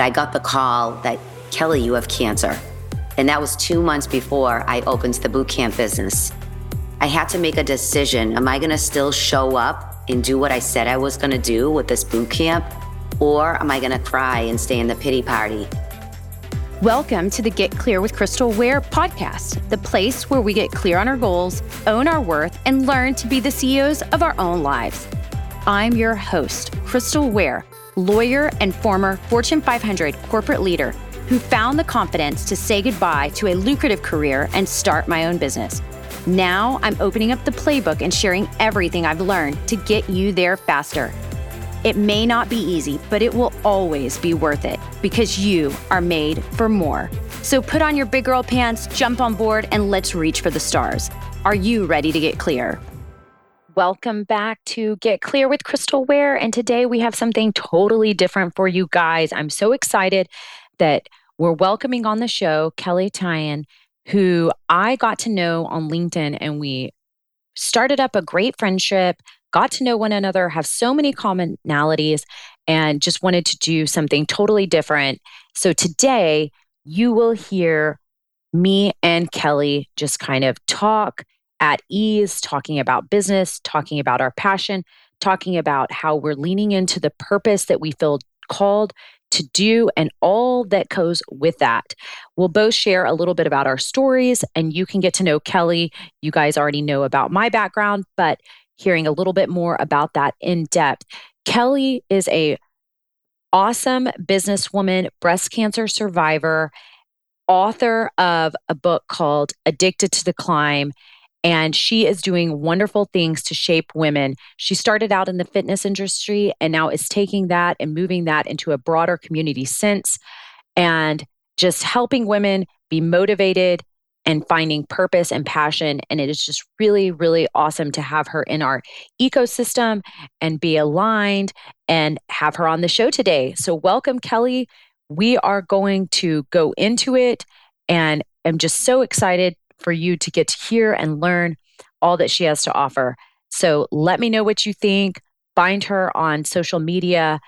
I got the call that, Kelley, you have cancer. And that was two months before I opened the boot camp business. I had to make a decision. Am I going to still show up and do what I said I was going to do with this boot camp? Or am I going to cry and stay in the pity party? Welcome to the Get Clear with Crystal Ware podcast, the place where we get clear on our goals, own our worth, and learn to be the CEOs of our own lives. I'm your host, Crystal Ware, lawyer and former Fortune 500 corporate leader who found the confidence to say goodbye to a lucrative career and start my own business. Now I'm opening up the playbook and sharing everything I've learned to get you there faster. It may not be easy, but it will always be worth it because you are made for more. So put on your big girl pants, jump on board, and let's reach for the stars. Are you ready to get clear? Welcome back to Get Clear with Crystal Ware. And today we have something totally different for you guys. I'm so excited that we're welcoming on the show Kelley Tyan, who I got to know on LinkedIn, and we started up a great friendship got to know one another, have so many commonalities, and just wanted to do something totally different. So today, you will hear me and Kelley just kind of talk at ease, talking about business, talking about our passion, talking about how we're leaning into the purpose that we feel called to do and all that goes with that. We'll both share a little bit about our stories and you can get to know Kelley. You guys already know about my background, but hearing a little bit more about that in depth. Kelley is a awesome businesswoman, breast cancer survivor, author of a book called Addicted to the Climb. And she is doing wonderful things to shape women. She started out in the fitness industry and now is taking that and moving that into a broader community sense and just helping women be motivated, and finding purpose and passion. And it is just really, really awesome to have her in our ecosystem and be aligned and have her on the show today. So, welcome, Kelley. We are going to go into it and I'm just so excited for you to get to hear and learn all that she has to offer. So, let me know what you think. Find her on social media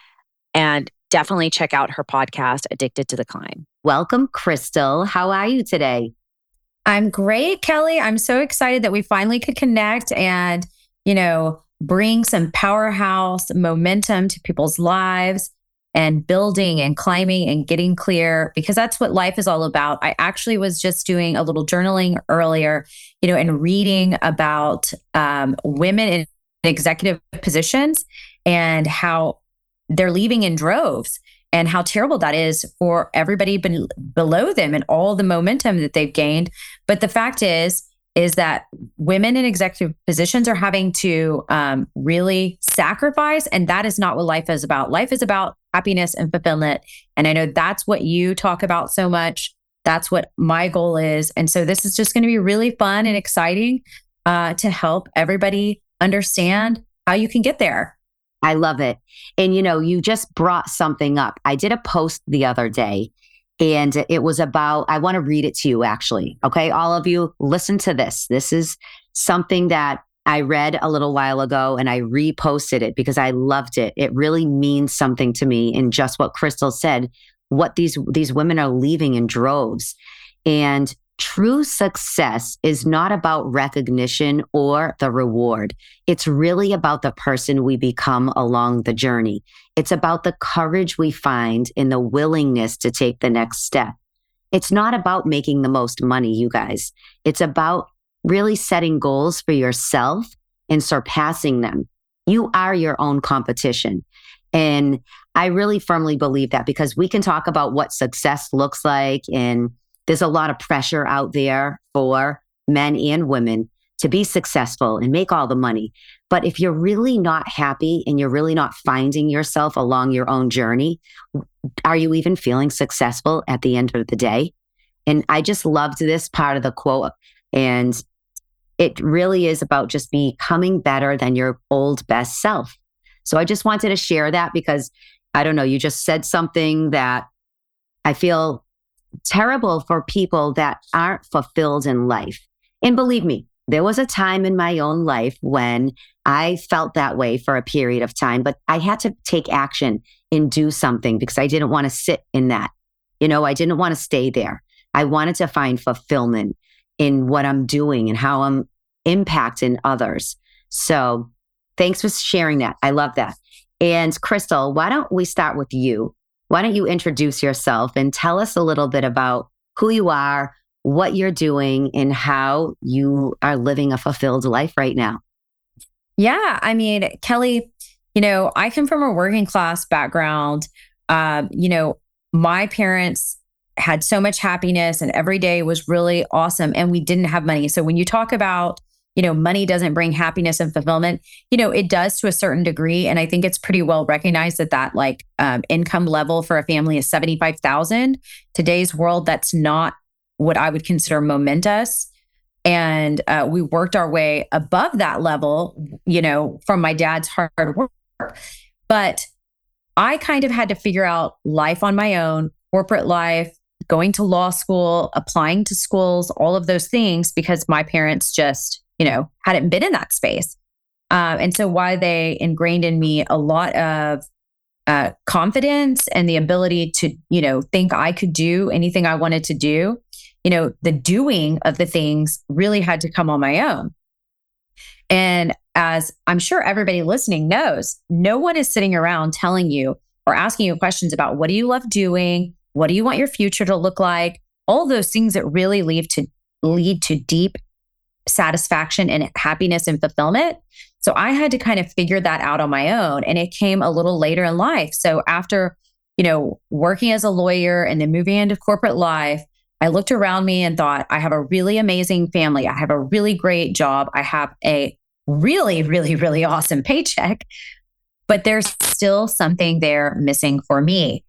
and definitely check out her podcast, Addicted to the Climb. Welcome, Crystal. How are you today? I'm great, Kelley. I'm so excited that we finally could connect and, you know, bring some powerhouse momentum to people's lives and building and climbing and getting clear because that's what life is all about. I actually was just doing a little journaling earlier, you know, and reading about um, women in executive positions and how they're leaving in droves and how terrible that is for everybody be- below them and all the momentum that they've gained. But the fact is, is that women in executive positions are having to um, really sacrifice. And that is not what life is about. Life is about happiness and fulfillment. And I know that's what you talk about so much. That's what my goal is. And so this is just going to be really fun and exciting uh, to help everybody understand how you can get there. I love it. And you know, you just brought something up. I did a post the other day and it was about, I want to read it to you actually. Okay. All of you, listen to this. This is something that I read a little while ago and I reposted it because I loved it. It really means something to me in just what Crystal said, what these, these women are leaving in droves. And True success is not about recognition or the reward. It's really about the person we become along the journey. It's about the courage we find in the willingness to take the next step. It's not about making the most money, you guys. It's about really setting goals for yourself and surpassing them. You are your own competition. And I really firmly believe that because we can talk about what success looks like and there's a lot of pressure out there for men and women to be successful and make all the money. But if you're really not happy and you're really not finding yourself along your own journey, are you even feeling successful at the end of the day? And I just loved this part of the quote. And it really is about just becoming better than your old best self. So I just wanted to share that because I don't know, you just said something that I feel terrible for people that aren't fulfilled in life. And believe me, there was a time in my own life when I felt that way for a period of time, but I had to take action and do something because I didn't want to sit in that. You know, I didn't want to stay there. I wanted to find fulfillment in what I'm doing and how I'm impacting others. So thanks for sharing that. I love that. And Crystal, why don't we start with you? Why don't you introduce yourself and tell us a little bit about who you are, what you're doing, and how you are living a fulfilled life right now? Yeah. I mean, Kelley, you know, I come from a working class background. Um, you know, my parents had so much happiness and every day was really awesome and we didn't have money. So when you talk about you know, money doesn't bring happiness and fulfillment. You know, it does to a certain degree. And I think it's pretty well recognized that that like um, income level for a family is 75,000. Today's world, that's not what I would consider momentous. And uh, we worked our way above that level, you know, from my dad's hard work. But I kind of had to figure out life on my own, corporate life, going to law school, applying to schools, all of those things because my parents just you know, hadn't been in that space. Uh, and so why they ingrained in me a lot of uh, confidence and the ability to, you know, think I could do anything I wanted to do. You know, the doing of the things really had to come on my own. And as I'm sure everybody listening knows, no one is sitting around telling you or asking you questions about what do you love doing? What do you want your future to look like? All those things that really lead to lead to deep satisfaction and happiness and fulfillment. So I had to kind of figure that out on my own. And it came a little later in life. So after, you know, working as a lawyer and then moving into corporate life, I looked around me and thought, I have a really amazing family. I have a really great job. I have a really, really, really awesome paycheck. But there's still something there missing for me.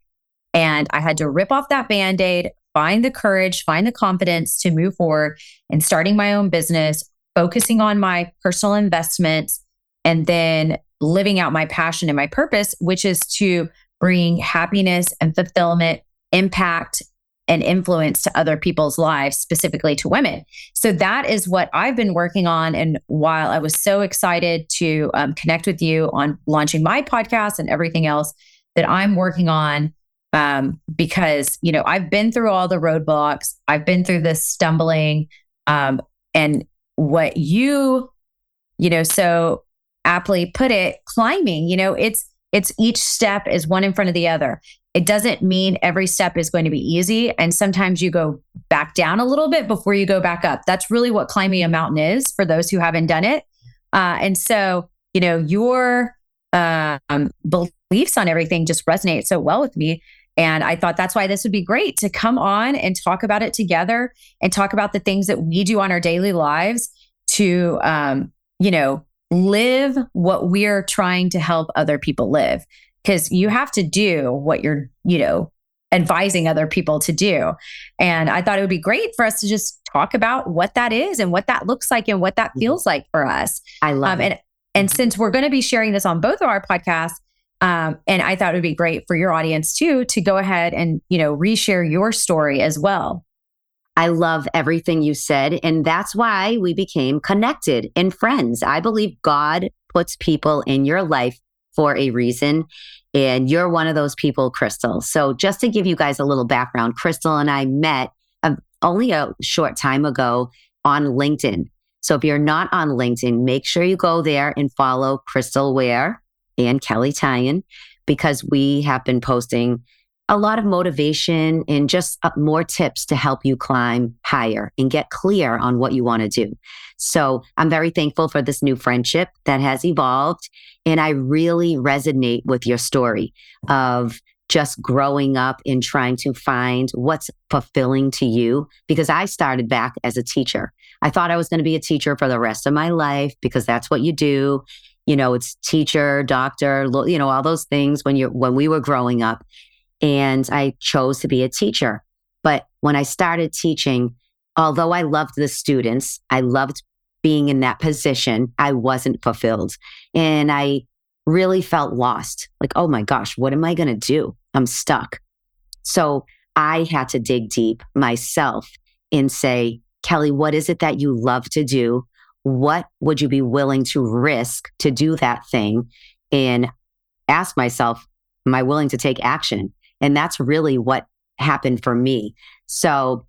And I had to rip off that band aid, find the courage, find the confidence to move forward and starting my own business, focusing on my personal investments, and then living out my passion and my purpose, which is to bring happiness and fulfillment, impact, and influence to other people's lives, specifically to women. So that is what I've been working on. And while I was so excited to um, connect with you on launching my podcast and everything else that I'm working on, um, because you know I've been through all the roadblocks, I've been through this stumbling, um, and what you, you know, so aptly put it, climbing. You know, it's it's each step is one in front of the other. It doesn't mean every step is going to be easy, and sometimes you go back down a little bit before you go back up. That's really what climbing a mountain is for those who haven't done it. Uh, and so, you know, your um, beliefs on everything just resonate so well with me and I thought that's why this would be great to come on and talk about it together and talk about the things that we do on our daily lives to, um, you know, live what we're trying to help other people live. Because you have to do what you're, you know, advising other people to do. And I thought it would be great for us to just talk about what that is and what that looks like and what that mm-hmm. feels like for us. I love um, it. And, and mm-hmm. since we're going to be sharing this on both of our podcasts, um, and I thought it would be great for your audience too to go ahead and, you know, reshare your story as well. I love everything you said. And that's why we became connected and friends. I believe God puts people in your life for a reason. And you're one of those people, Crystal. So, just to give you guys a little background, Crystal and I met uh, only a short time ago on LinkedIn. So, if you're not on LinkedIn, make sure you go there and follow Crystal Ware and Kelley Tyan because we have been posting a lot of motivation and just uh, more tips to help you climb higher and get clear on what you want to do. So I'm very thankful for this new friendship that has evolved. And I really resonate with your story of just growing up and trying to find what's fulfilling to you. Because I started back as a teacher. I thought I was going to be a teacher for the rest of my life because that's what you do you know, it's teacher, doctor, you know, all those things when you're, when we were growing up. And I chose to be a teacher. But when I started teaching, although I loved the students, I loved being in that position, I wasn't fulfilled. And I really felt lost. Like, oh my gosh, what am I going to do? I'm stuck. So I had to dig deep myself and say, Kelley, what is it that you love to do? What would you be willing to risk to do that thing? And ask myself, am I willing to take action? And that's really what happened for me. So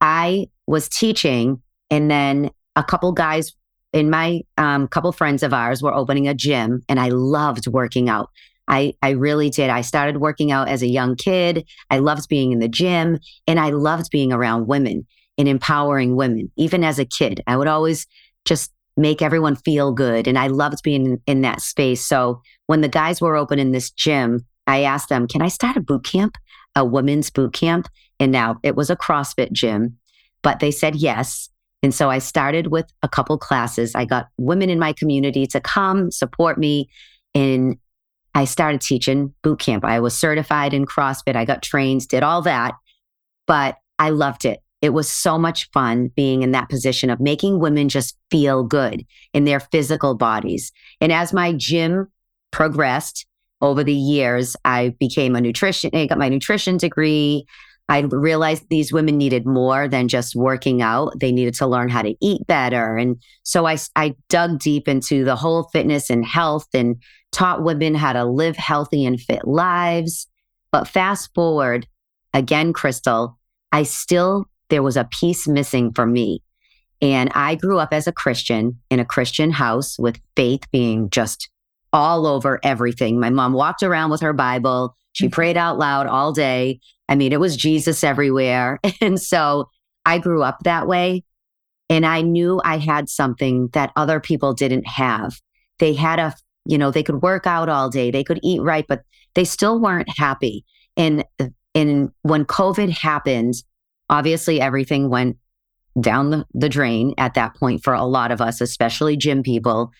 I was teaching, and then a couple guys in my um, couple friends of ours were opening a gym, and I loved working out. I, I really did. I started working out as a young kid. I loved being in the gym and I loved being around women and empowering women. Even as a kid, I would always just make everyone feel good. And I loved being in, in that space. So when the guys were opening this gym, I asked them, can I start a boot camp, a women's boot camp? And now it was a CrossFit gym, but they said yes. And so I started with a couple classes. I got women in my community to come support me. And I started teaching boot camp. I was certified in CrossFit. I got trained, did all that, but I loved it. It was so much fun being in that position of making women just feel good in their physical bodies. And as my gym progressed over the years, I became a nutrition, I got my nutrition degree. I realized these women needed more than just working out. They needed to learn how to eat better. And so I, I dug deep into the whole fitness and health and taught women how to live healthy and fit lives. But fast forward again, Crystal, I still, there was a piece missing for me. And I grew up as a Christian in a Christian house with faith being just all over everything. My mom walked around with her Bible. She mm-hmm. prayed out loud all day. I mean, it was Jesus everywhere. And so I grew up that way. And I knew I had something that other people didn't have. They had a you know, they could work out all day, they could eat right, but they still weren't happy. And and when COVID happened, obviously everything went down the, the drain at that point for a lot of us, especially gym people.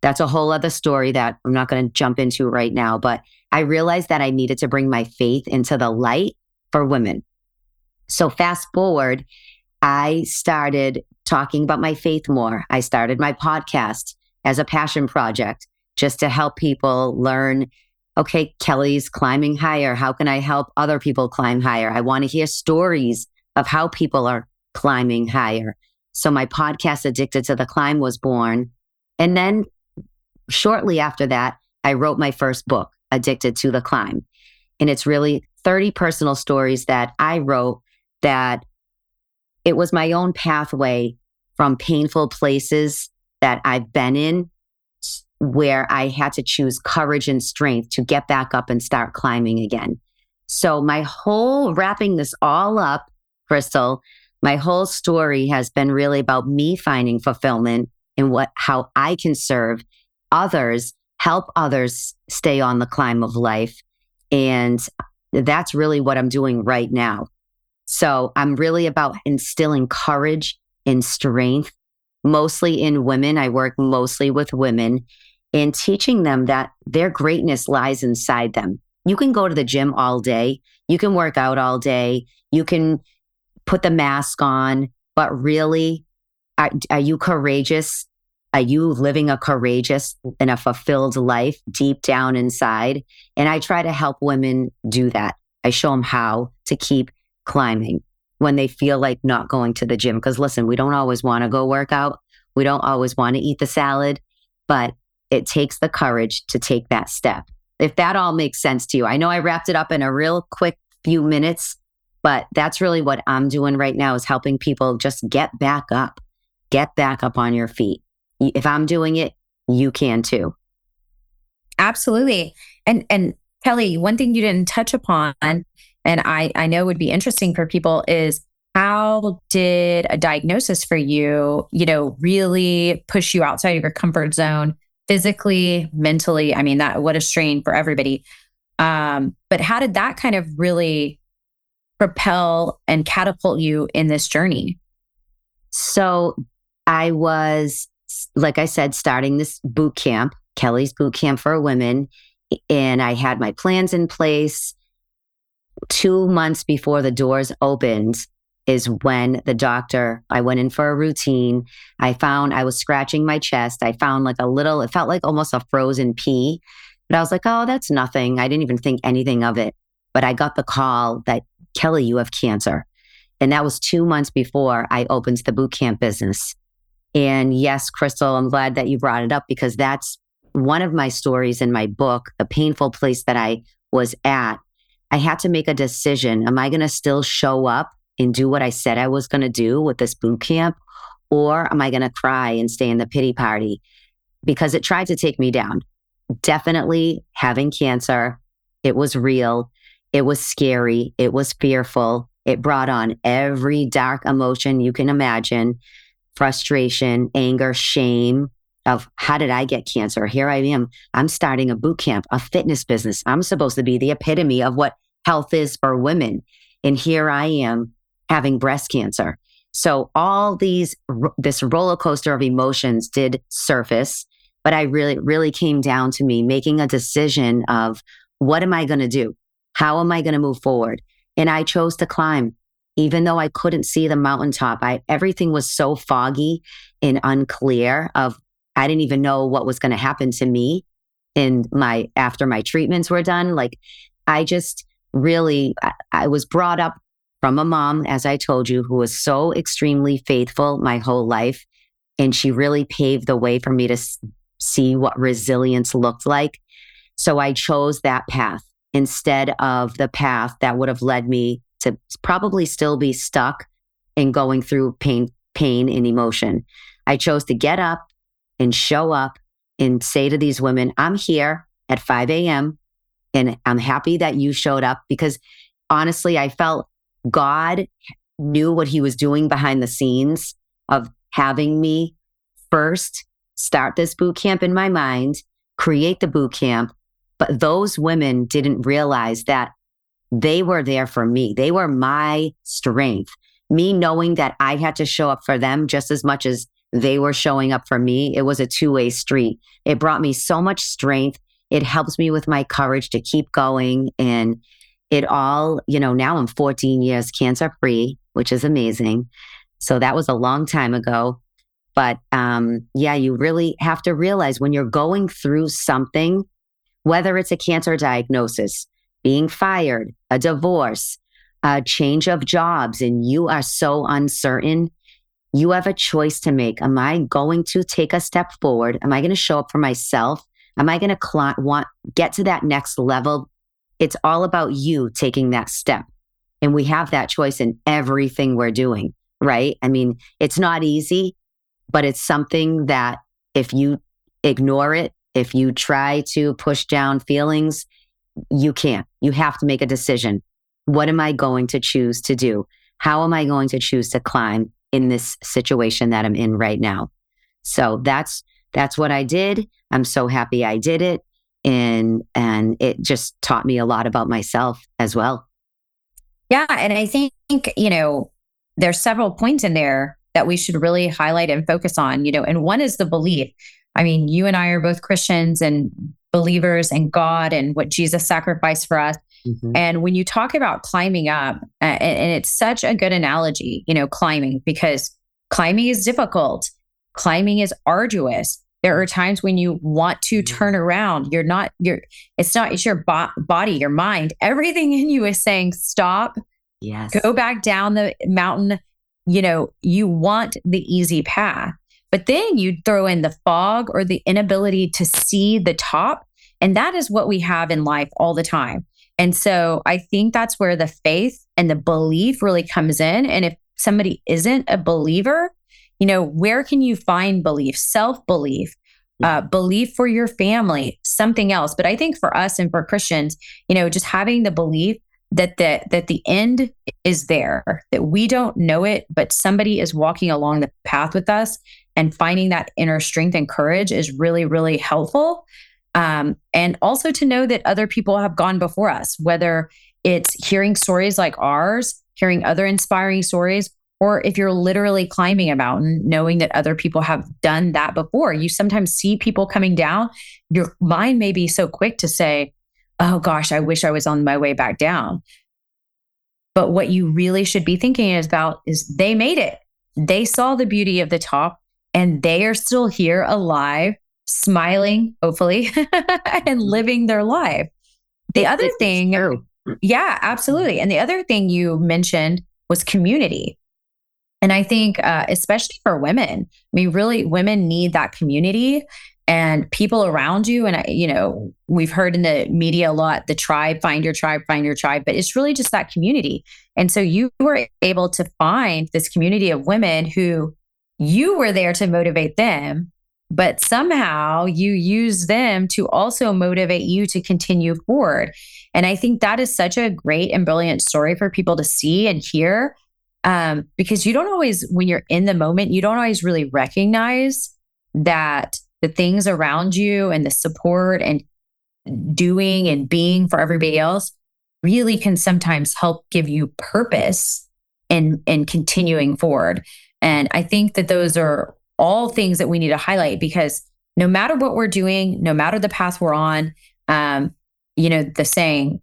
That's a whole other story that I'm not going to jump into right now. But I realized that I needed to bring my faith into the light for women. So fast forward, I started talking about my faith more. I started my podcast as a passion project just to help people learn okay, Kelley's climbing higher. How can I help other people climb higher? I want to hear stories of how people are climbing higher. So my podcast, Addicted to the Climb, was born. And then shortly after that, I wrote my first book, Addicted to the Climb. And it's really 30 personal stories that I wrote that it was my own pathway from painful places that I've been in where I had to choose courage and strength to get back up and start climbing again. So, my whole wrapping this all up, Crystal, my whole story has been really about me finding fulfillment in what, how I can serve others, help others stay on the climb of life. And that's really what I'm doing right now. So, I'm really about instilling courage and strength, mostly in women. I work mostly with women and teaching them that their greatness lies inside them. You can go to the gym all day, you can work out all day, you can put the mask on, but really, are, are you courageous? Are you living a courageous and a fulfilled life deep down inside? And I try to help women do that. I show them how to keep climbing when they feel like not going to the gym. Because listen, we don't always want to go work out. We don't always want to eat the salad, but it takes the courage to take that step. If that all makes sense to you, I know I wrapped it up in a real quick few minutes, but that's really what I'm doing right now is helping people just get back up, get back up on your feet. If I'm doing it, you can too. Absolutely. And and Kelley, one thing you didn't touch upon and I I know would be interesting for people is how did a diagnosis for you, you know, really push you outside of your comfort zone physically, mentally. I mean, that what a strain for everybody. Um, but how did that kind of really propel and catapult you in this journey? So I was, like I said, starting this boot camp, Kelley's boot camp for women. And I had my plans in place. Two months before the doors opened, is when the doctor, I went in for a routine. I found I was scratching my chest. I found like a little, it felt like almost a frozen pea. But I was like, oh, that's nothing. I didn't even think anything of it. But I got the call that Kelley, you have cancer. And that was two months before I opened the boot camp business. And yes, Crystal, I'm glad that you brought it up because that's one of my stories in my book, the painful place that I was at. I had to make a decision. Am I going to still show up and do what I said I was going to do with this boot camp? Or am I going to cry and stay in the pity party? Because it tried to take me down. Definitely having cancer, it was real. It was scary. It was fearful. It brought on every dark emotion you can imagine frustration, anger, shame of how did I get cancer? Here I am. I'm starting a boot camp, a fitness business. I'm supposed to be the epitome of what health is for women. And here I am having breast cancer. So all these, this roller coaster of emotions did surface, but I really, really came down to me making a decision of what am I going to do? How am I going to move forward? And I chose to climb. Even though I couldn't see the mountaintop, I, everything was so foggy and unclear of, I didn't even know what was going to happen to me in my, after my treatments were done. Like I just really, I, I was brought up from a mom, as I told you, who was so extremely faithful my whole life. And she really paved the way for me to see what resilience looked like. So I chose that path instead of the path that would have led me to probably still be stuck in going through pain, pain and emotion. I chose to get up and show up and say to these women, I'm here at 5 a.m. and I'm happy that you showed up because honestly, I felt God knew what he was doing behind the scenes of having me first start this boot camp in my mind, create the boot camp, but those women didn't realize that they were there for me. They were my strength. Me knowing that I had to show up for them just as much as they were showing up for me. It was a two way street. It brought me so much strength. It helps me with my courage to keep going. And it all, you know, now I'm 14 years cancer free, which is amazing. So that was a long time ago. But um, yeah, you really have to realize when you're going through something whether it's a cancer diagnosis, being fired, a divorce, a change of jobs, and you are so uncertain, you have a choice to make. Am I going to take a step forward? Am I going to show up for myself? Am I going to cl- want get to that next level? It's all about you taking that step. And we have that choice in everything we're doing, right? I mean, it's not easy, but it's something that if you ignore it if you try to push down feelings, you can't. You have to make a decision. What am I going to choose to do? How am I going to choose to climb in this situation that I'm in right now? So that's that's what I did. I'm so happy I did it and and it just taught me a lot about myself as well. Yeah, and I think you know there's several points in there that we should really highlight and focus on, you know, and one is the belief. I mean, you and I are both Christians and believers in God and what Jesus sacrificed for us. Mm-hmm. And when you talk about climbing up, uh, and, and it's such a good analogy, you know, climbing, because climbing is difficult, climbing is arduous. There are times when you want to mm-hmm. turn around. You're not, you're, it's not, it's your bo- body, your mind, everything in you is saying, stop, yes. go back down the mountain. You know, you want the easy path. But then you throw in the fog or the inability to see the top. And that is what we have in life all the time. And so I think that's where the faith and the belief really comes in. And if somebody isn't a believer, you know, where can you find belief, self belief, uh, belief for your family, something else? But I think for us and for Christians, you know, just having the belief that the that the end is there that we don't know it but somebody is walking along the path with us and finding that inner strength and courage is really really helpful um, and also to know that other people have gone before us whether it's hearing stories like ours hearing other inspiring stories or if you're literally climbing a mountain knowing that other people have done that before you sometimes see people coming down your mind may be so quick to say oh gosh, I wish I was on my way back down. But what you really should be thinking about is they made it. They saw the beauty of the top and they are still here alive, smiling, hopefully, and living their life. The other thing, yeah, absolutely. And the other thing you mentioned was community. And I think, uh, especially for women, I mean, really, women need that community and people around you. And, I, you know, we've heard in the media a lot the tribe, find your tribe, find your tribe, but it's really just that community. And so you were able to find this community of women who you were there to motivate them, but somehow you use them to also motivate you to continue forward. And I think that is such a great and brilliant story for people to see and hear um, because you don't always, when you're in the moment, you don't always really recognize that the things around you and the support and doing and being for everybody else really can sometimes help give you purpose in in continuing forward. And I think that those are all things that we need to highlight because no matter what we're doing, no matter the path we're on, um, you know, the saying,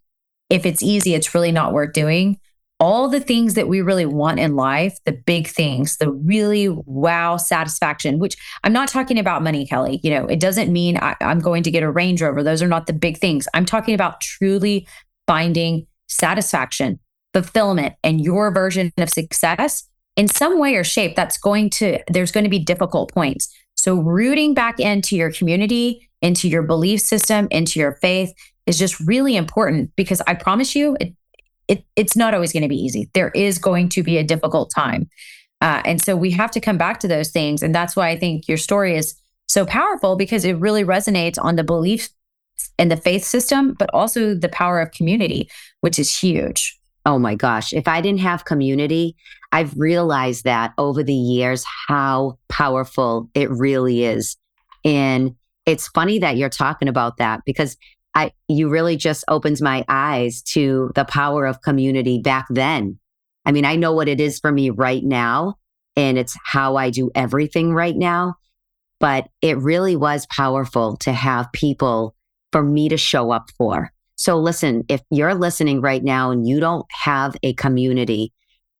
if it's easy, it's really not worth doing all the things that we really want in life, the big things, the really wow satisfaction, which I'm not talking about money, Kelley. You know, it doesn't mean I, am going to get a Range Rover. Those are not the big things. I'm talking about truly finding satisfaction, fulfillment, and your version of success in some way or shape. That's going to, there's going to be difficult points. So, rooting back into your community, into your belief system, into your faith is just really important because I promise you, it, it, it's not always going to be easy. There is going to be a difficult time. Uh, and so we have to come back to those things. And that's why I think your story is so powerful because it really resonates on the belief and the faith system, but also the power of community, which is huge. Oh my gosh. If I didn't have community, I've realized that over the years how powerful it really is. And it's funny that you're talking about that because I, you really just opens my eyes to the power of community back then. I mean, I know what it is for me right now, and it's how I do everything right now. But it really was powerful to have people for me to show up for. So, listen, if you're listening right now and you don't have a community,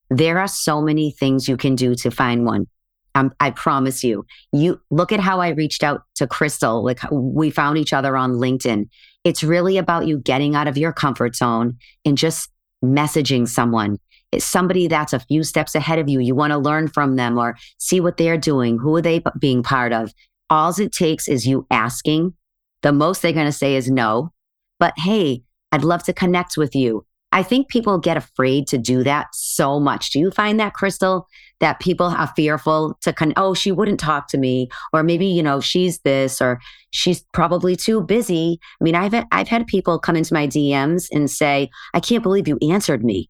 there are so many things you can do to find one. Um, I promise you. You look at how I reached out to Crystal. Like we found each other on LinkedIn. It's really about you getting out of your comfort zone and just messaging someone. It's somebody that's a few steps ahead of you. You want to learn from them or see what they're doing. Who are they being part of? All it takes is you asking. The most they're going to say is no. But hey, I'd love to connect with you. I think people get afraid to do that so much. Do you find that, Crystal? that people are fearful to con- oh she wouldn't talk to me or maybe you know she's this or she's probably too busy i mean i've had, i've had people come into my dms and say i can't believe you answered me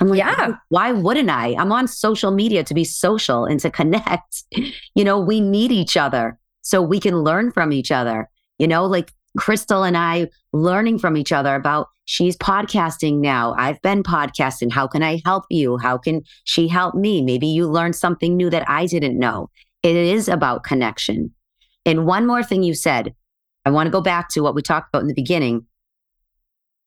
i'm like yeah why wouldn't i i'm on social media to be social and to connect you know we need each other so we can learn from each other you know like Crystal and I learning from each other about she's podcasting now. I've been podcasting. How can I help you? How can she help me? Maybe you learned something new that I didn't know. It is about connection. And one more thing you said, I want to go back to what we talked about in the beginning.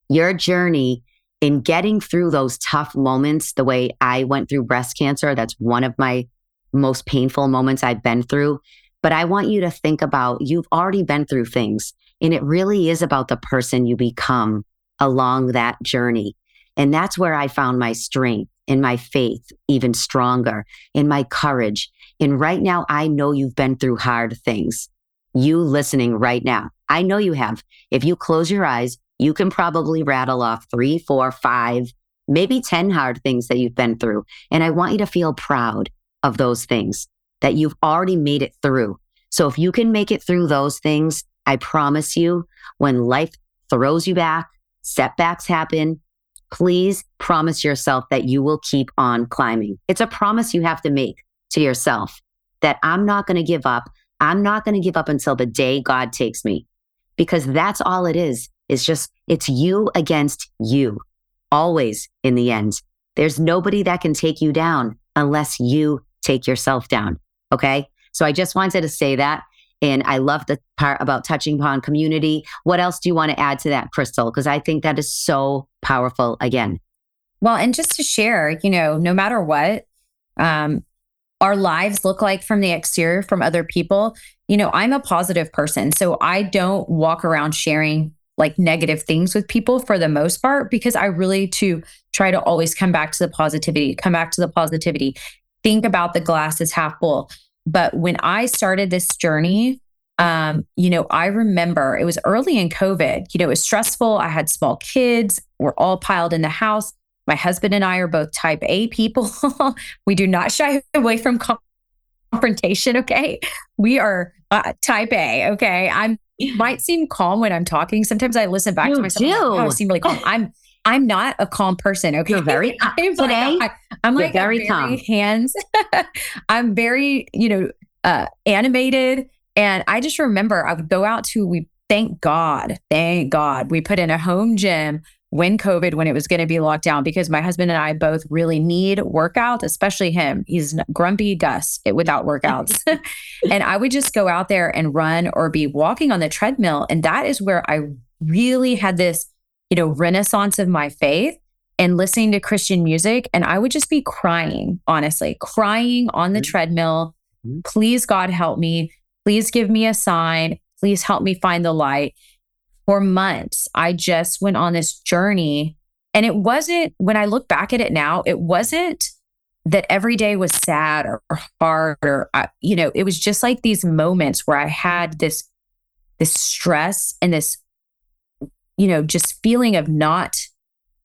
Your journey in getting through those tough moments, the way I went through breast cancer, that's one of my most painful moments I've been through. But I want you to think about you've already been through things. And it really is about the person you become along that journey. And that's where I found my strength and my faith even stronger in my courage. And right now, I know you've been through hard things. You listening right now, I know you have. If you close your eyes, you can probably rattle off three, four, five, maybe 10 hard things that you've been through. And I want you to feel proud of those things that you've already made it through. So if you can make it through those things, I promise you, when life throws you back, setbacks happen, please promise yourself that you will keep on climbing. It's a promise you have to make to yourself that I'm not going to give up. I'm not going to give up until the day God takes me because that's all it is. It's just, it's you against you always in the end. There's nobody that can take you down unless you take yourself down. Okay. So I just wanted to say that. And I love the part about touching upon community. What else do you want to add to that, Crystal? Because I think that is so powerful again. Well, and just to share, you know, no matter what um, our lives look like from the exterior from other people, you know, I'm a positive person. So I don't walk around sharing like negative things with people for the most part because I really to try to always come back to the positivity, come back to the positivity. think about the glass as half full. But when I started this journey, um, you know, I remember it was early in COVID. You know, it was stressful. I had small kids. We're all piled in the house. My husband and I are both type A people. we do not shy away from confrontation. Okay. We are uh, type A. Okay. I'm might seem calm when I'm talking. Sometimes I listen back you to myself. Do. Like, oh, I seem really calm. I'm I'm not a calm person. Okay. You're very calm. I'm today. Like, I, am like very, very calm. Hands. I'm very, you know, uh, animated. And I just remember I would go out to we thank God, thank God, we put in a home gym when COVID, when it was going to be locked down, because my husband and I both really need workouts, especially him. He's grumpy Gus without workouts. and I would just go out there and run or be walking on the treadmill. And that is where I really had this, you know, renaissance of my faith and listening to Christian music. And I would just be crying, honestly, crying on the mm-hmm. treadmill. Mm-hmm. Please, God, help me. Please give me a sign. Please help me find the light for months, I just went on this journey. And it wasn't, when I look back at it now, it wasn't that every day was sad or, hard or, uh, you know, it was just like these moments where I had this, this stress and this, you know, just feeling of not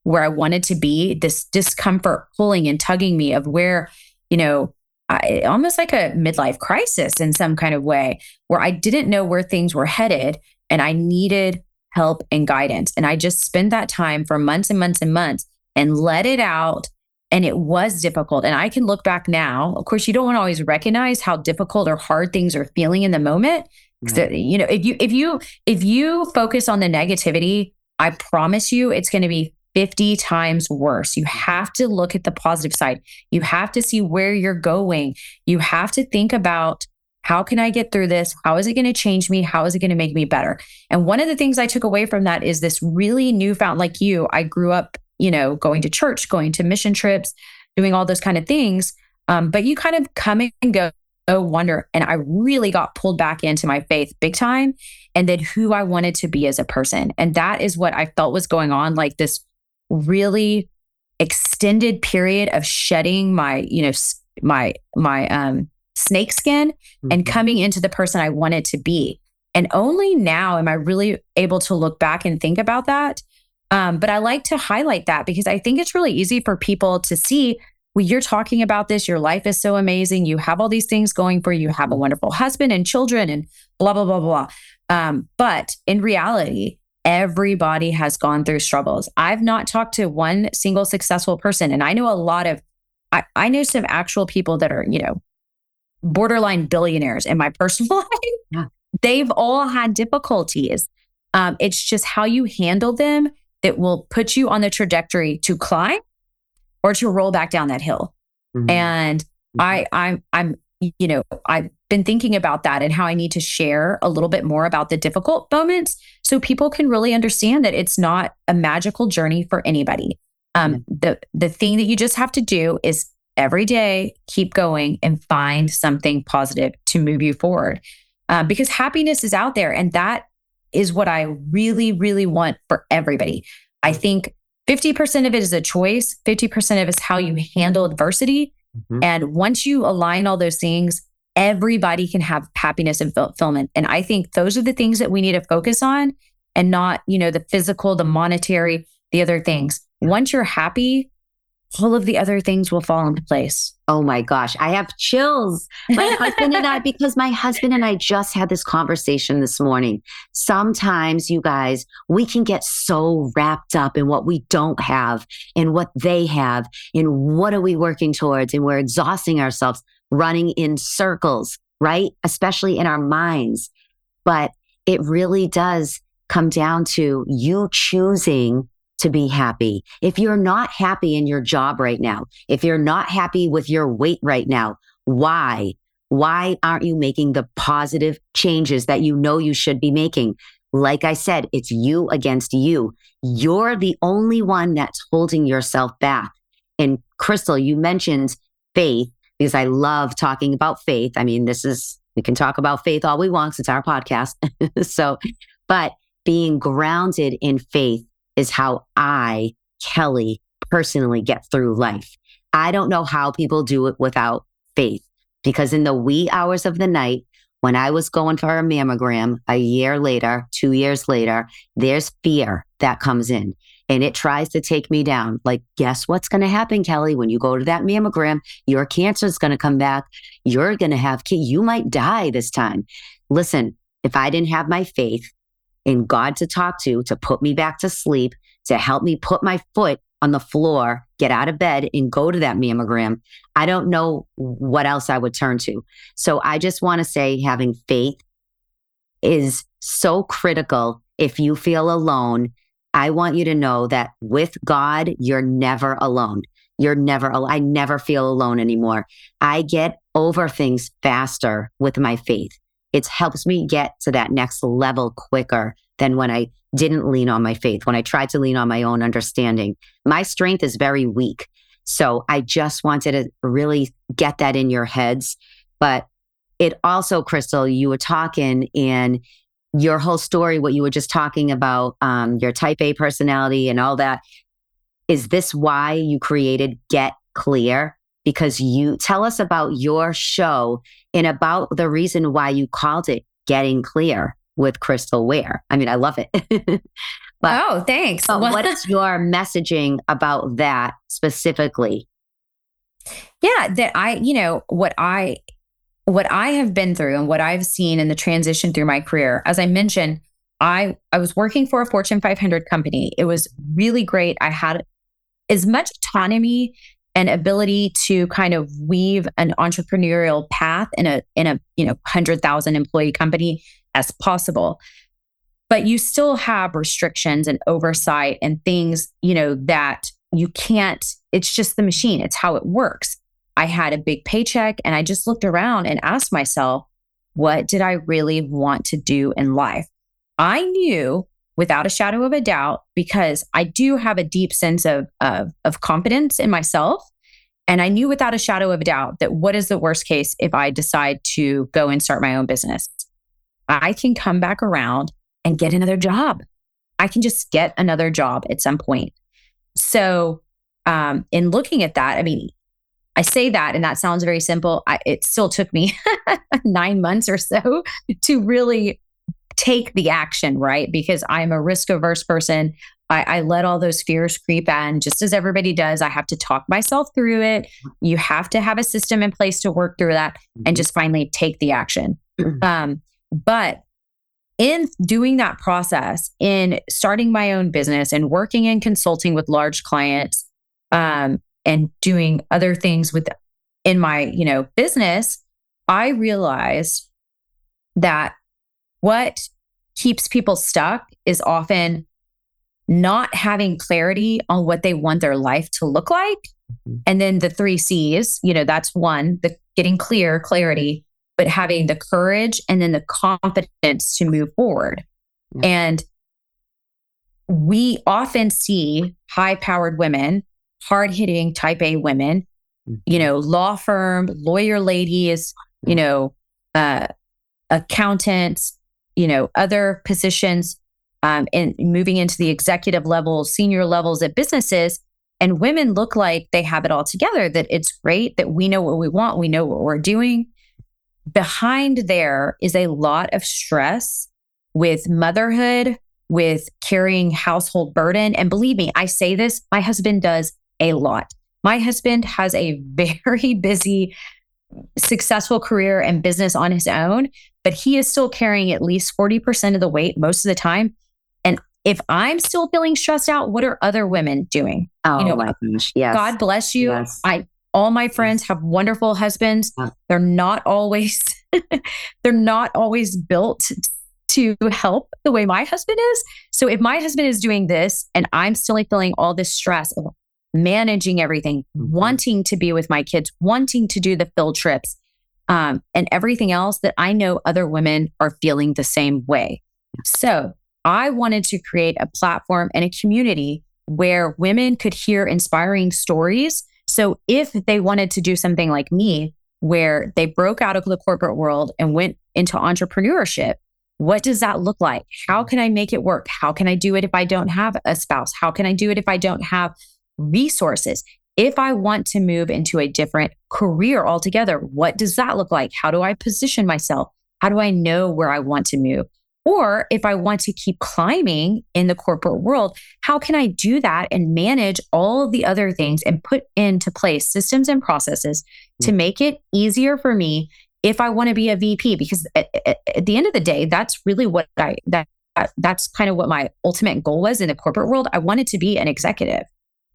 where I wanted to be, this discomfort pulling and tugging me of where, you know, I, almost like a midlife crisis in some kind of way where I didn't know where things were headed and I needed help and guidance. And I just spent that time for months and months and months and let it out. And it was difficult. And I can look back now. Of course, you don't always recognize how difficult or hard things are feeling in the moment. Right. you know, if you if you if you focus on the negativity, I promise you it's going to be 50 times worse. You have to look at the positive side. You have to see where you're going. You have to think about how can I get through this? How is it going to change me? How is it going to make me better? And one of the things I took away from that is this really newfound, like you, I grew up, you know, going to church, going to mission trips, doing all those kind of things. Um, but you kind of come and go, oh, wonder. And I really got pulled back into my faith big time and then who I wanted to be as a person. And that is what I felt was going on, like this really extended period of shedding my, you know, my, my, um, snake skin mm-hmm. and coming into the person I wanted to be. And only now am I really able to look back and think about that. Um, but I like to highlight that because I think it's really easy for people to see well, you're talking about this. Your life is so amazing. You have all these things going for you. You have a wonderful husband and children and blah, blah, blah, blah. Um, but in reality, everybody has gone through struggles. I've not talked to one single successful person. And I know a lot of, I, I know some actual people that are, you know, borderline billionaires in my personal life. Yeah. They've all had difficulties. Um, it's just how you handle them that will put you on the trajectory to climb or to roll back down that hill. Mm-hmm. And mm-hmm. I, I'm, I'm, you know, I've been thinking about that and how I need to share a little bit more about the difficult moments so people can really understand that it's not a magical journey for anybody. Um, mm-hmm. the the thing that you just have to do is every day, keep going and find something positive to move you forward. Uh, because happiness is out there. And that is what I really, really want for everybody. I think 50% of it is a choice, 50% of it is how you handle adversity. Mm-hmm. And once you align all those things, everybody can have happiness and fulfillment. And I think those are the things that we need to focus on and not, you know, the physical, the monetary, the other things. Once you're happy, all of the other things will fall into place. Oh my gosh, I have chills. My husband and I, because my husband and I just had this conversation this morning. Sometimes, you guys, we can get so wrapped up in what we don't have and what they have and what are we working towards. And we're exhausting ourselves running in circles, right? Especially in our minds. But it really does come down to you choosing to be happy. If you're not happy in your job right now, if you're not happy with your weight right now, why? Why aren't you making the positive changes that you know you should be making? Like I said, it's you against you. You're the only one that's holding yourself back. And Crystal, you mentioned faith because I love talking about faith. I mean, this is, we can talk about faith all we want. It's our podcast. so, but being grounded in faith is how I, Kelley, personally get through life. I don't know how people do it without faith because in the wee hours of the night, when I was going for a mammogram a year later, two years later, there's fear that comes in and it tries to take me down. Like, guess what's going to happen, Kelley? When you go to that mammogram, your cancer is going to come back. You're going to have, you might die this time. Listen, if I didn't have my faith in God to talk to, to put me back to sleep, to help me put my foot on the floor, get out of bed and go to that mammogram, I don't know what else I would turn to. So I just want to say having faith is so critical if you feel alone. I want you to know that with God, you're never alone. You're never, I never feel alone anymore. I get over things faster with my faith. It helps me get to that next level quicker than when I didn't lean on my faith, when I tried to lean on my own understanding. My strength is very weak. So I just wanted to really get that in your heads. But it also, Crystal, you were talking and your whole story, what you were just talking about, um, your type A personality and all that. Is this why you created Get Clear? Because you tell us about your show and about the reason why you called it Getting Clear with Crystal Ware. I mean, I love it. but, oh, thanks. But what is your messaging about that specifically? Yeah, that I, you know, what I what I have been through and what I've seen in the transition through my career. As I mentioned, I I was working for a Fortune 500 company. It was really great. I had as much autonomy and ability to kind of weave an entrepreneurial path in a in a you know 100,000 employee company as possible. But you still have restrictions and oversight and things you know that you can't it's just the machine it's how it works. I had a big paycheck and i just looked around and asked myself what did i really want to do in life? I knew without a shadow of a doubt because i do have a deep sense of of, of confidence in myself and I knew without a shadow of a doubt that what is the worst case if I decide to go and start my own business? I can come back around and get another job. I can just get another job at some point. So, um, in looking at that, I mean, I say that and that sounds very simple. I, it still took me nine months or so to really take the action, right? Because I'm a risk averse person. I, I, let all those fears creep in, just as everybody does. I have to talk myself through it. You have to have a system in place to work through that and mm-hmm. just finally take the action. Um, but in doing that process, in starting my own business and working in consulting with large clients, um, and doing other things with in my you know business, I realized that what keeps people stuck is often not having clarity on what they want their life to look like. Mm-hmm. And then the three C's, you know, that's one, the getting clear, clarity, but having the courage and then the confidence to move forward. Mm-hmm. And we often see high powered women, hard hitting type A women, mm-hmm. you know, law firm, lawyer ladies, you know, uh, accountants, you know, other positions um, and moving into the executive levels, senior levels at businesses. And women look like they have it all together, that it's great, that we know what we want, we know what we're doing, behind there is a lot of stress with motherhood, with carrying household burden. And believe me, I say this, my husband does a lot. My husband has a very busy, successful career and business on his own, but he is still carrying at least 40% of the weight most of the time. And if I'm still feeling stressed out, what are other women doing? Oh you know, my gosh. Yes. God bless you. Yes. I all my friends have wonderful husbands. They're not always they're not always built to help the way my husband is. So if my husband is doing this and I'm still feeling all this stress of managing everything, mm-hmm. wanting to be with my kids, wanting to do the field trips, um, and everything else that I know other women are feeling the same way. So I wanted to create a platform and a community where women could hear inspiring stories so if they wanted to do something like me, where they broke out of the corporate world and went into entrepreneurship, what does that look like? How can I make it work? How can I do it if I don't have a spouse? How can I do it if I don't have resources? if I want to move into a different career altogether, what does that look like? How do I position myself? How do I know where I want to move? Or if I want to keep climbing in the corporate world, how can I do that and manage all of the other things and put into place systems and processes to mm. make it easier for me if I want to be a VP? Because at, at, at the end of the day, that's really what I, that, that's kind of what my ultimate goal was in the corporate world. I wanted to be an executive.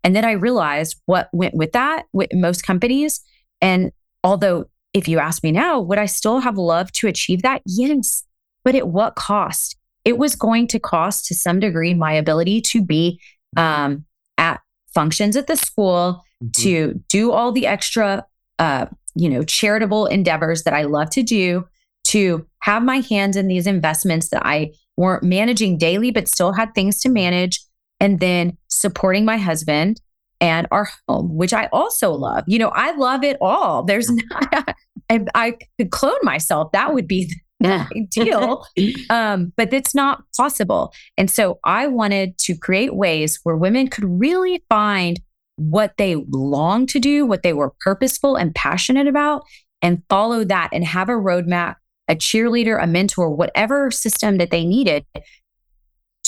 And then I realized what went with that with most companies. And although if you ask me now, would I still have loved to achieve that? Yes. But at what cost? It was going to cost to some degree my ability to be um, at functions at the school, mm-hmm. to do all the extra, uh, you know, charitable endeavors that I love to do, to have my hands in these investments that I weren't managing daily, but still had things to manage. And then supporting my husband and our home, which I also love. You know, I love it all. There's not, I, I could clone myself. That would be the ideal. Um, but it's not possible. And so I wanted to create ways where women could really find what they long to do, what they were purposeful and passionate about, and follow that and have a roadmap, a cheerleader, a mentor, whatever system that they needed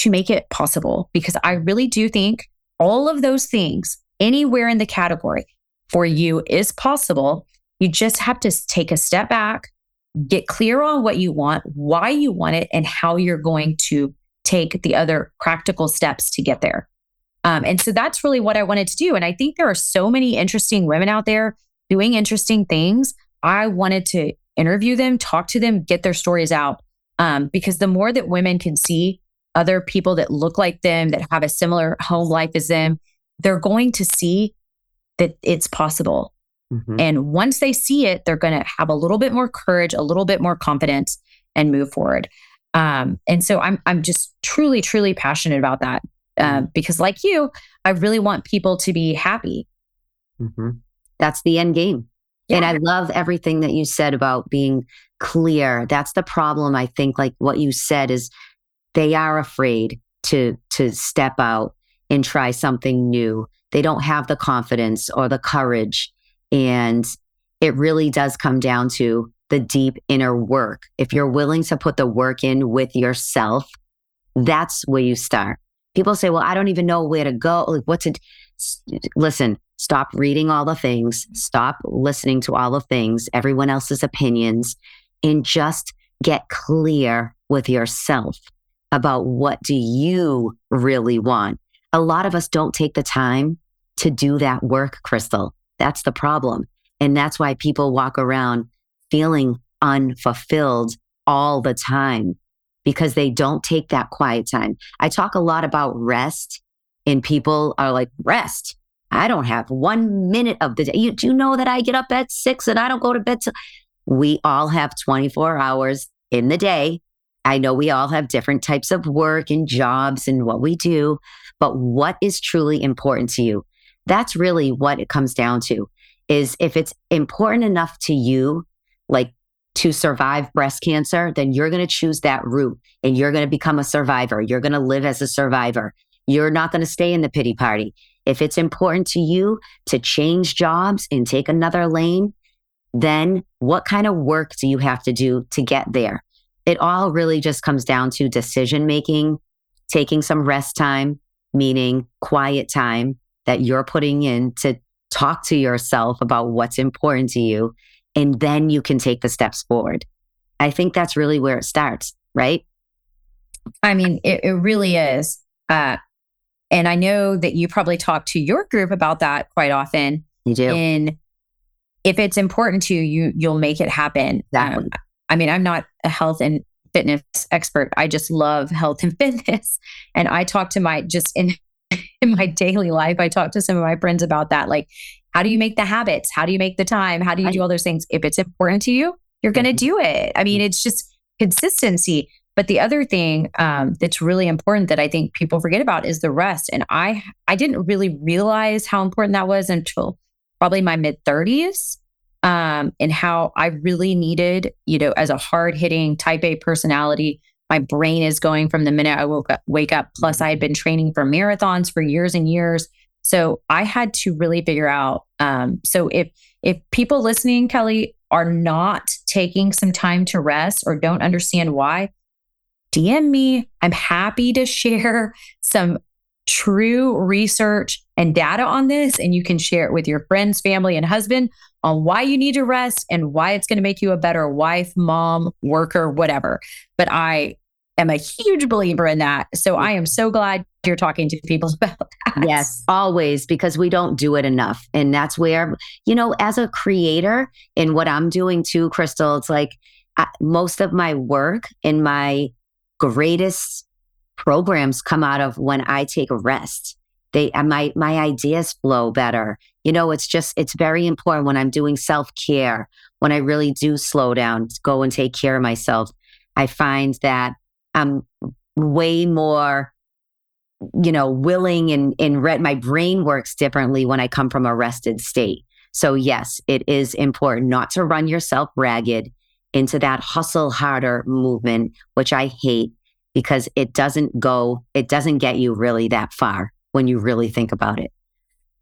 to make it possible. Because I really do think all of those things anywhere in the category for you is possible. You just have to take a step back, get clear on what you want, why you want it, and how you're going to take the other practical steps to get there. Um, and so that's really what I wanted to do. And I think there are so many interesting women out there doing interesting things. I wanted to interview them, talk to them, get their stories out. Um, because the more that women can see other people that look like them, that have a similar home life as them, they're going to see that it's possible. Mm-hmm. And once they see it, they're going to have a little bit more courage, a little bit more confidence, and move forward. Um, and so I'm I'm just truly, truly passionate about that uh, because, like you, I really want people to be happy. Mm-hmm. That's the end game. Yeah. And I love everything that you said about being clear. That's the problem. I think, like what you said, is they are afraid to to step out and try something new. They don't have the confidence or the courage. And it really does come down to the deep inner work. If you're willing to put the work in with yourself, that's where you start. People say, well, I don't even know where to go. Like, what's it? Listen, stop reading all the things, stop listening to all the things, everyone else's opinions, and just get clear with yourself about what do you really want. A lot of us don't take the time to do that work, Crystal. That's the problem. And that's why people walk around feeling unfulfilled all the time because they don't take that quiet time. I talk a lot about rest, and people are like, rest. I don't have one minute of the day. You do know that I get up at six and I don't go to bed till we all have 24 hours in the day I know we all have different types of work and jobs and what we do, but what is truly important to you? That's really what it comes down to is if it's important enough to you, like to survive breast cancer, then you're going to choose that route and you're going to become a survivor. You're going to live as a survivor. You're not going to stay in the pity party. If it's important to you to change jobs and take another lane, then what kind of work do you have to do to get there? It all really just comes down to decision making, taking some rest time, meaning quiet time that you're putting in to talk to yourself about what's important to you. And then you can take the steps forward. I think that's really where it starts, right? I mean, it, it really is. Uh, and I know that you probably talk to your group about that quite often. You do. And if it's important to you, you you'll make it happen. Exactly. Um, I mean, I'm not a health and fitness expert. I just love health and fitness. And I talk to my just in in my daily life, I talk to some of my friends about that. Like, how do you make the habits? How do you make the time? How do you do all those things? If it's important to you, you're going to mm-hmm. do it. I mean, it's just consistency. But the other thing um, that's really important that I think people forget about is the rest. And I I didn't really realize how important that was until probably my mid 30s um, and how I really needed, you know, as a hard hitting type A personality, my brain is going from the minute I woke up, wake up. Plus, I had been training for marathons for years and years. So I had to really figure out. Um, so if if people listening, Kelley, are not taking some time to rest or don't understand why, DM me. I'm happy to share some true research and data on this, and you can share it with your friends, family, and husband on why you need to rest and why it's going to make you a better wife, mom, worker, whatever. But I am a huge believer in that. So I am so glad you're talking to people about that. Yes, always, because we don't do it enough. And that's where, you know, as a creator and what I'm doing too, Crystal, it's like I, most of my work and my greatest programs come out of when I take a rest. They, uh, my, my ideas flow better. You know, it's just, it's very important when I'm doing self care, when I really do slow down, go and take care of myself. I find that I'm way more you know, willing and, and red, my brain works differently when I come from a rested state. So yes, it is important not to run yourself ragged into that hustle harder movement, which I hate because it doesn't go, it doesn't get you really that far when you really think about it.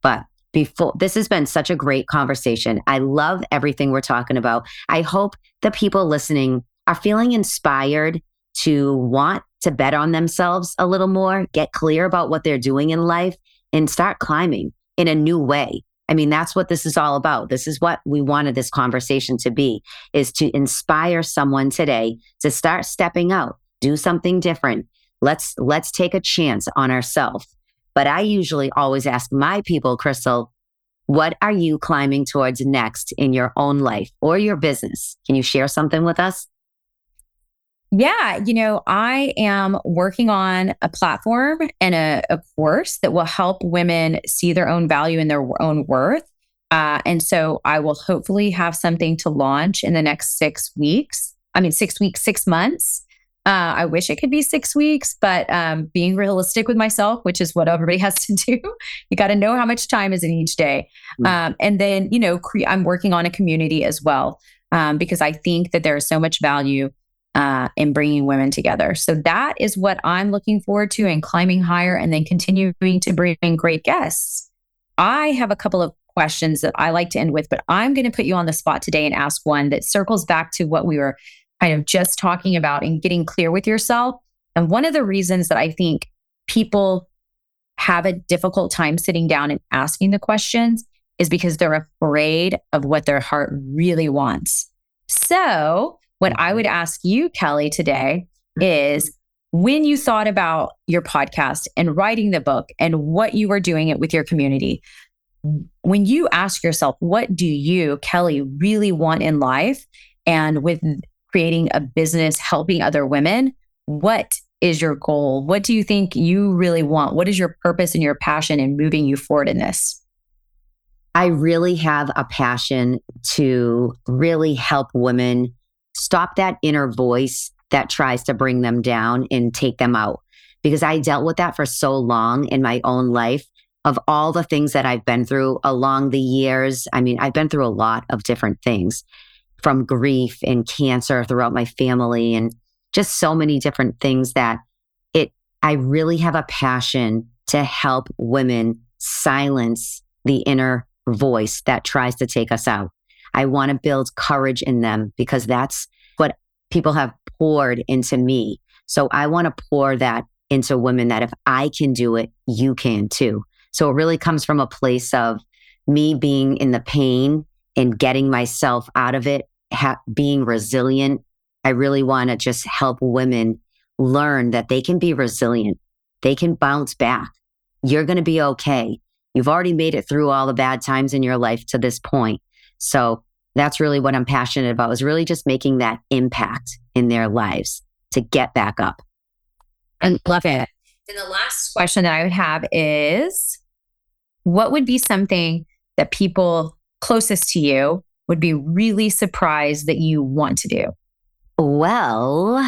But before this has been such a great conversation. I love everything we're talking about. I hope the people listening are feeling inspired to want to bet on themselves a little more, get clear about what they're doing in life, and start climbing in a new way. I mean, that's what this is all about. This is what we wanted this conversation to be is to inspire someone today to start stepping out, do something different. Let's let's take a chance on ourselves. But I usually always ask my people, Crystal, what are you climbing towards next in your own life or your business? Can you share something with us? Yeah, you know, I am working on a platform and a, a, course that will help women see their own value and their own worth. Uh, and so I will hopefully have something to launch in the next six weeks. I mean, six weeks, six months. Uh, I wish it could be six weeks, but um, being realistic with myself, which is what everybody has to do, you got to know how much time is in each day. Mm-hmm. Um, and then, you know, cre- I'm working on a community as well um, because I think that there is so much value uh, in bringing women together. So that is what I'm looking forward to and climbing higher and then continuing to bring great guests. I have a couple of questions that I like to end with, but I'm going to put you on the spot today and ask one that circles back to what we were kind of just talking about and getting clear with yourself. And one of the reasons that I think people have a difficult time sitting down and asking the questions is because they're afraid of what their heart really wants. So, what I mm-hmm. would ask you, Kelley, today is when you thought about your podcast and writing the book and what you were doing it with your community, when you ask yourself, what do you, Kelley, really want in life? And with creating a business, helping other women, what is your goal? What do you think you really want? What is your purpose and your passion in moving you forward in this? I really have a passion to really help women stop that inner voice that tries to bring them down and take them out. Because I dealt with that for so long in my own life of all the things that I've been through along the years. I mean, I've been through a lot of different things from grief and cancer throughout my family and just so many different things that it, I really have a passion to help women silence the inner voice that tries to take us out. I want to build courage in them because that's what people have poured into me. So I want to pour that into women that if I can do it, you can too. So it really comes from a place of me being in the pain and getting myself out of it, ha- being resilient. I really want to just help women learn that they can be resilient. They can bounce back. You're going to be okay. You've already made it through all the bad times in your life to this point. So that's really what I'm passionate about is really just making that impact in their lives to get back up. And love it. And the last question that I would have is what would be something that people closest to you would be really surprised that you want to do? Well,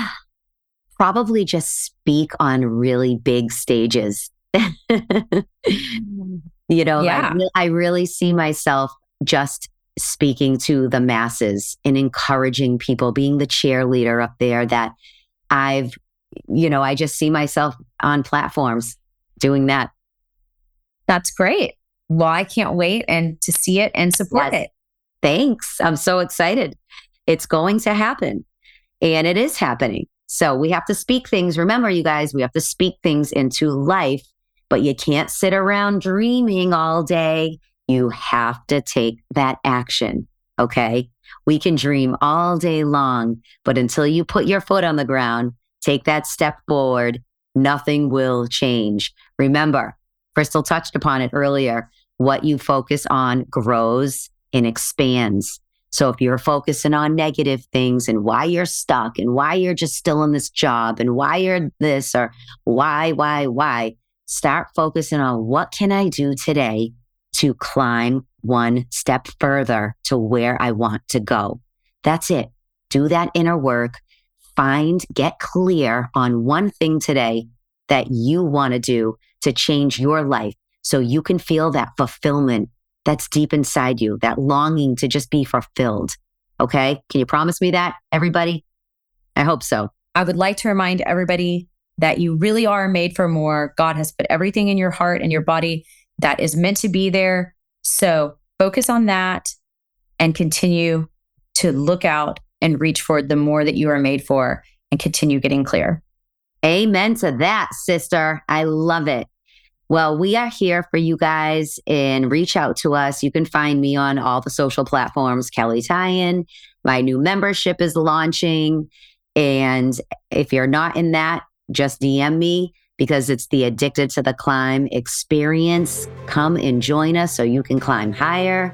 probably just speak on really big stages. you know, yeah. I, I really see myself just speaking to the masses and encouraging people, being the cheerleader up there that I've, you know, I just see myself on platforms doing that. That's great. Well, I can't wait and to see it and support yes. it. Thanks. I'm so excited. It's going to happen and it is happening. So we have to speak things. Remember, you guys, we have to speak things into life, but you can't sit around dreaming all day. You have to take that action. Okay. We can dream all day long, but until you put your foot on the ground, take that step forward, nothing will change. Remember, Crystal touched upon it earlier. What you focus on grows and expands. So if you're focusing on negative things and why you're stuck and why you're just still in this job and why you're this or why, why, why, start focusing on what can I do today to climb one step further to where I want to go. That's it. Do that inner work. Find, get clear on one thing today that you want to do to change your life so you can feel that fulfillment that's deep inside you, that longing to just be fulfilled. Okay. Can you promise me that, everybody? I hope so. I would like to remind everybody that you really are made for more. God has put everything in your heart and your body that is meant to be there. So focus on that and continue to look out and reach for the more that you are made for and continue getting clear. Amen to that, sister. I love it. Well, we are here for you guys and reach out to us. You can find me on all the social platforms, Kelley Tyan. My new membership is launching. And if you're not in that, just DM me because it's the Addicted to the Climb experience. Come and join us so you can climb higher.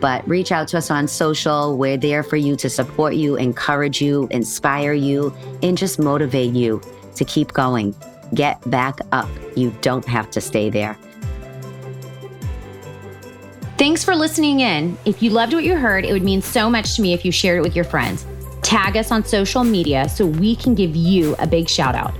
But reach out to us on social. We're there for you to support you, encourage you, inspire you, and just motivate you to keep going. Get back up. You don't have to stay there. Thanks for listening in. If you loved what you heard, it would mean so much to me if you shared it with your friends. Tag us on social media so we can give you a big shout out.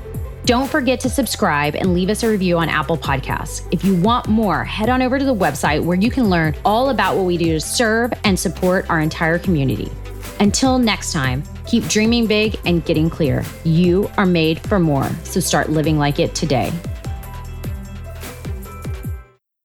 Don't forget to subscribe and leave us a review on Apple Podcasts. If you want more, head on over to the website where you can learn all about what we do to serve and support our entire community. Until next time, keep dreaming big and getting clear. You are made for more, so start living like it today.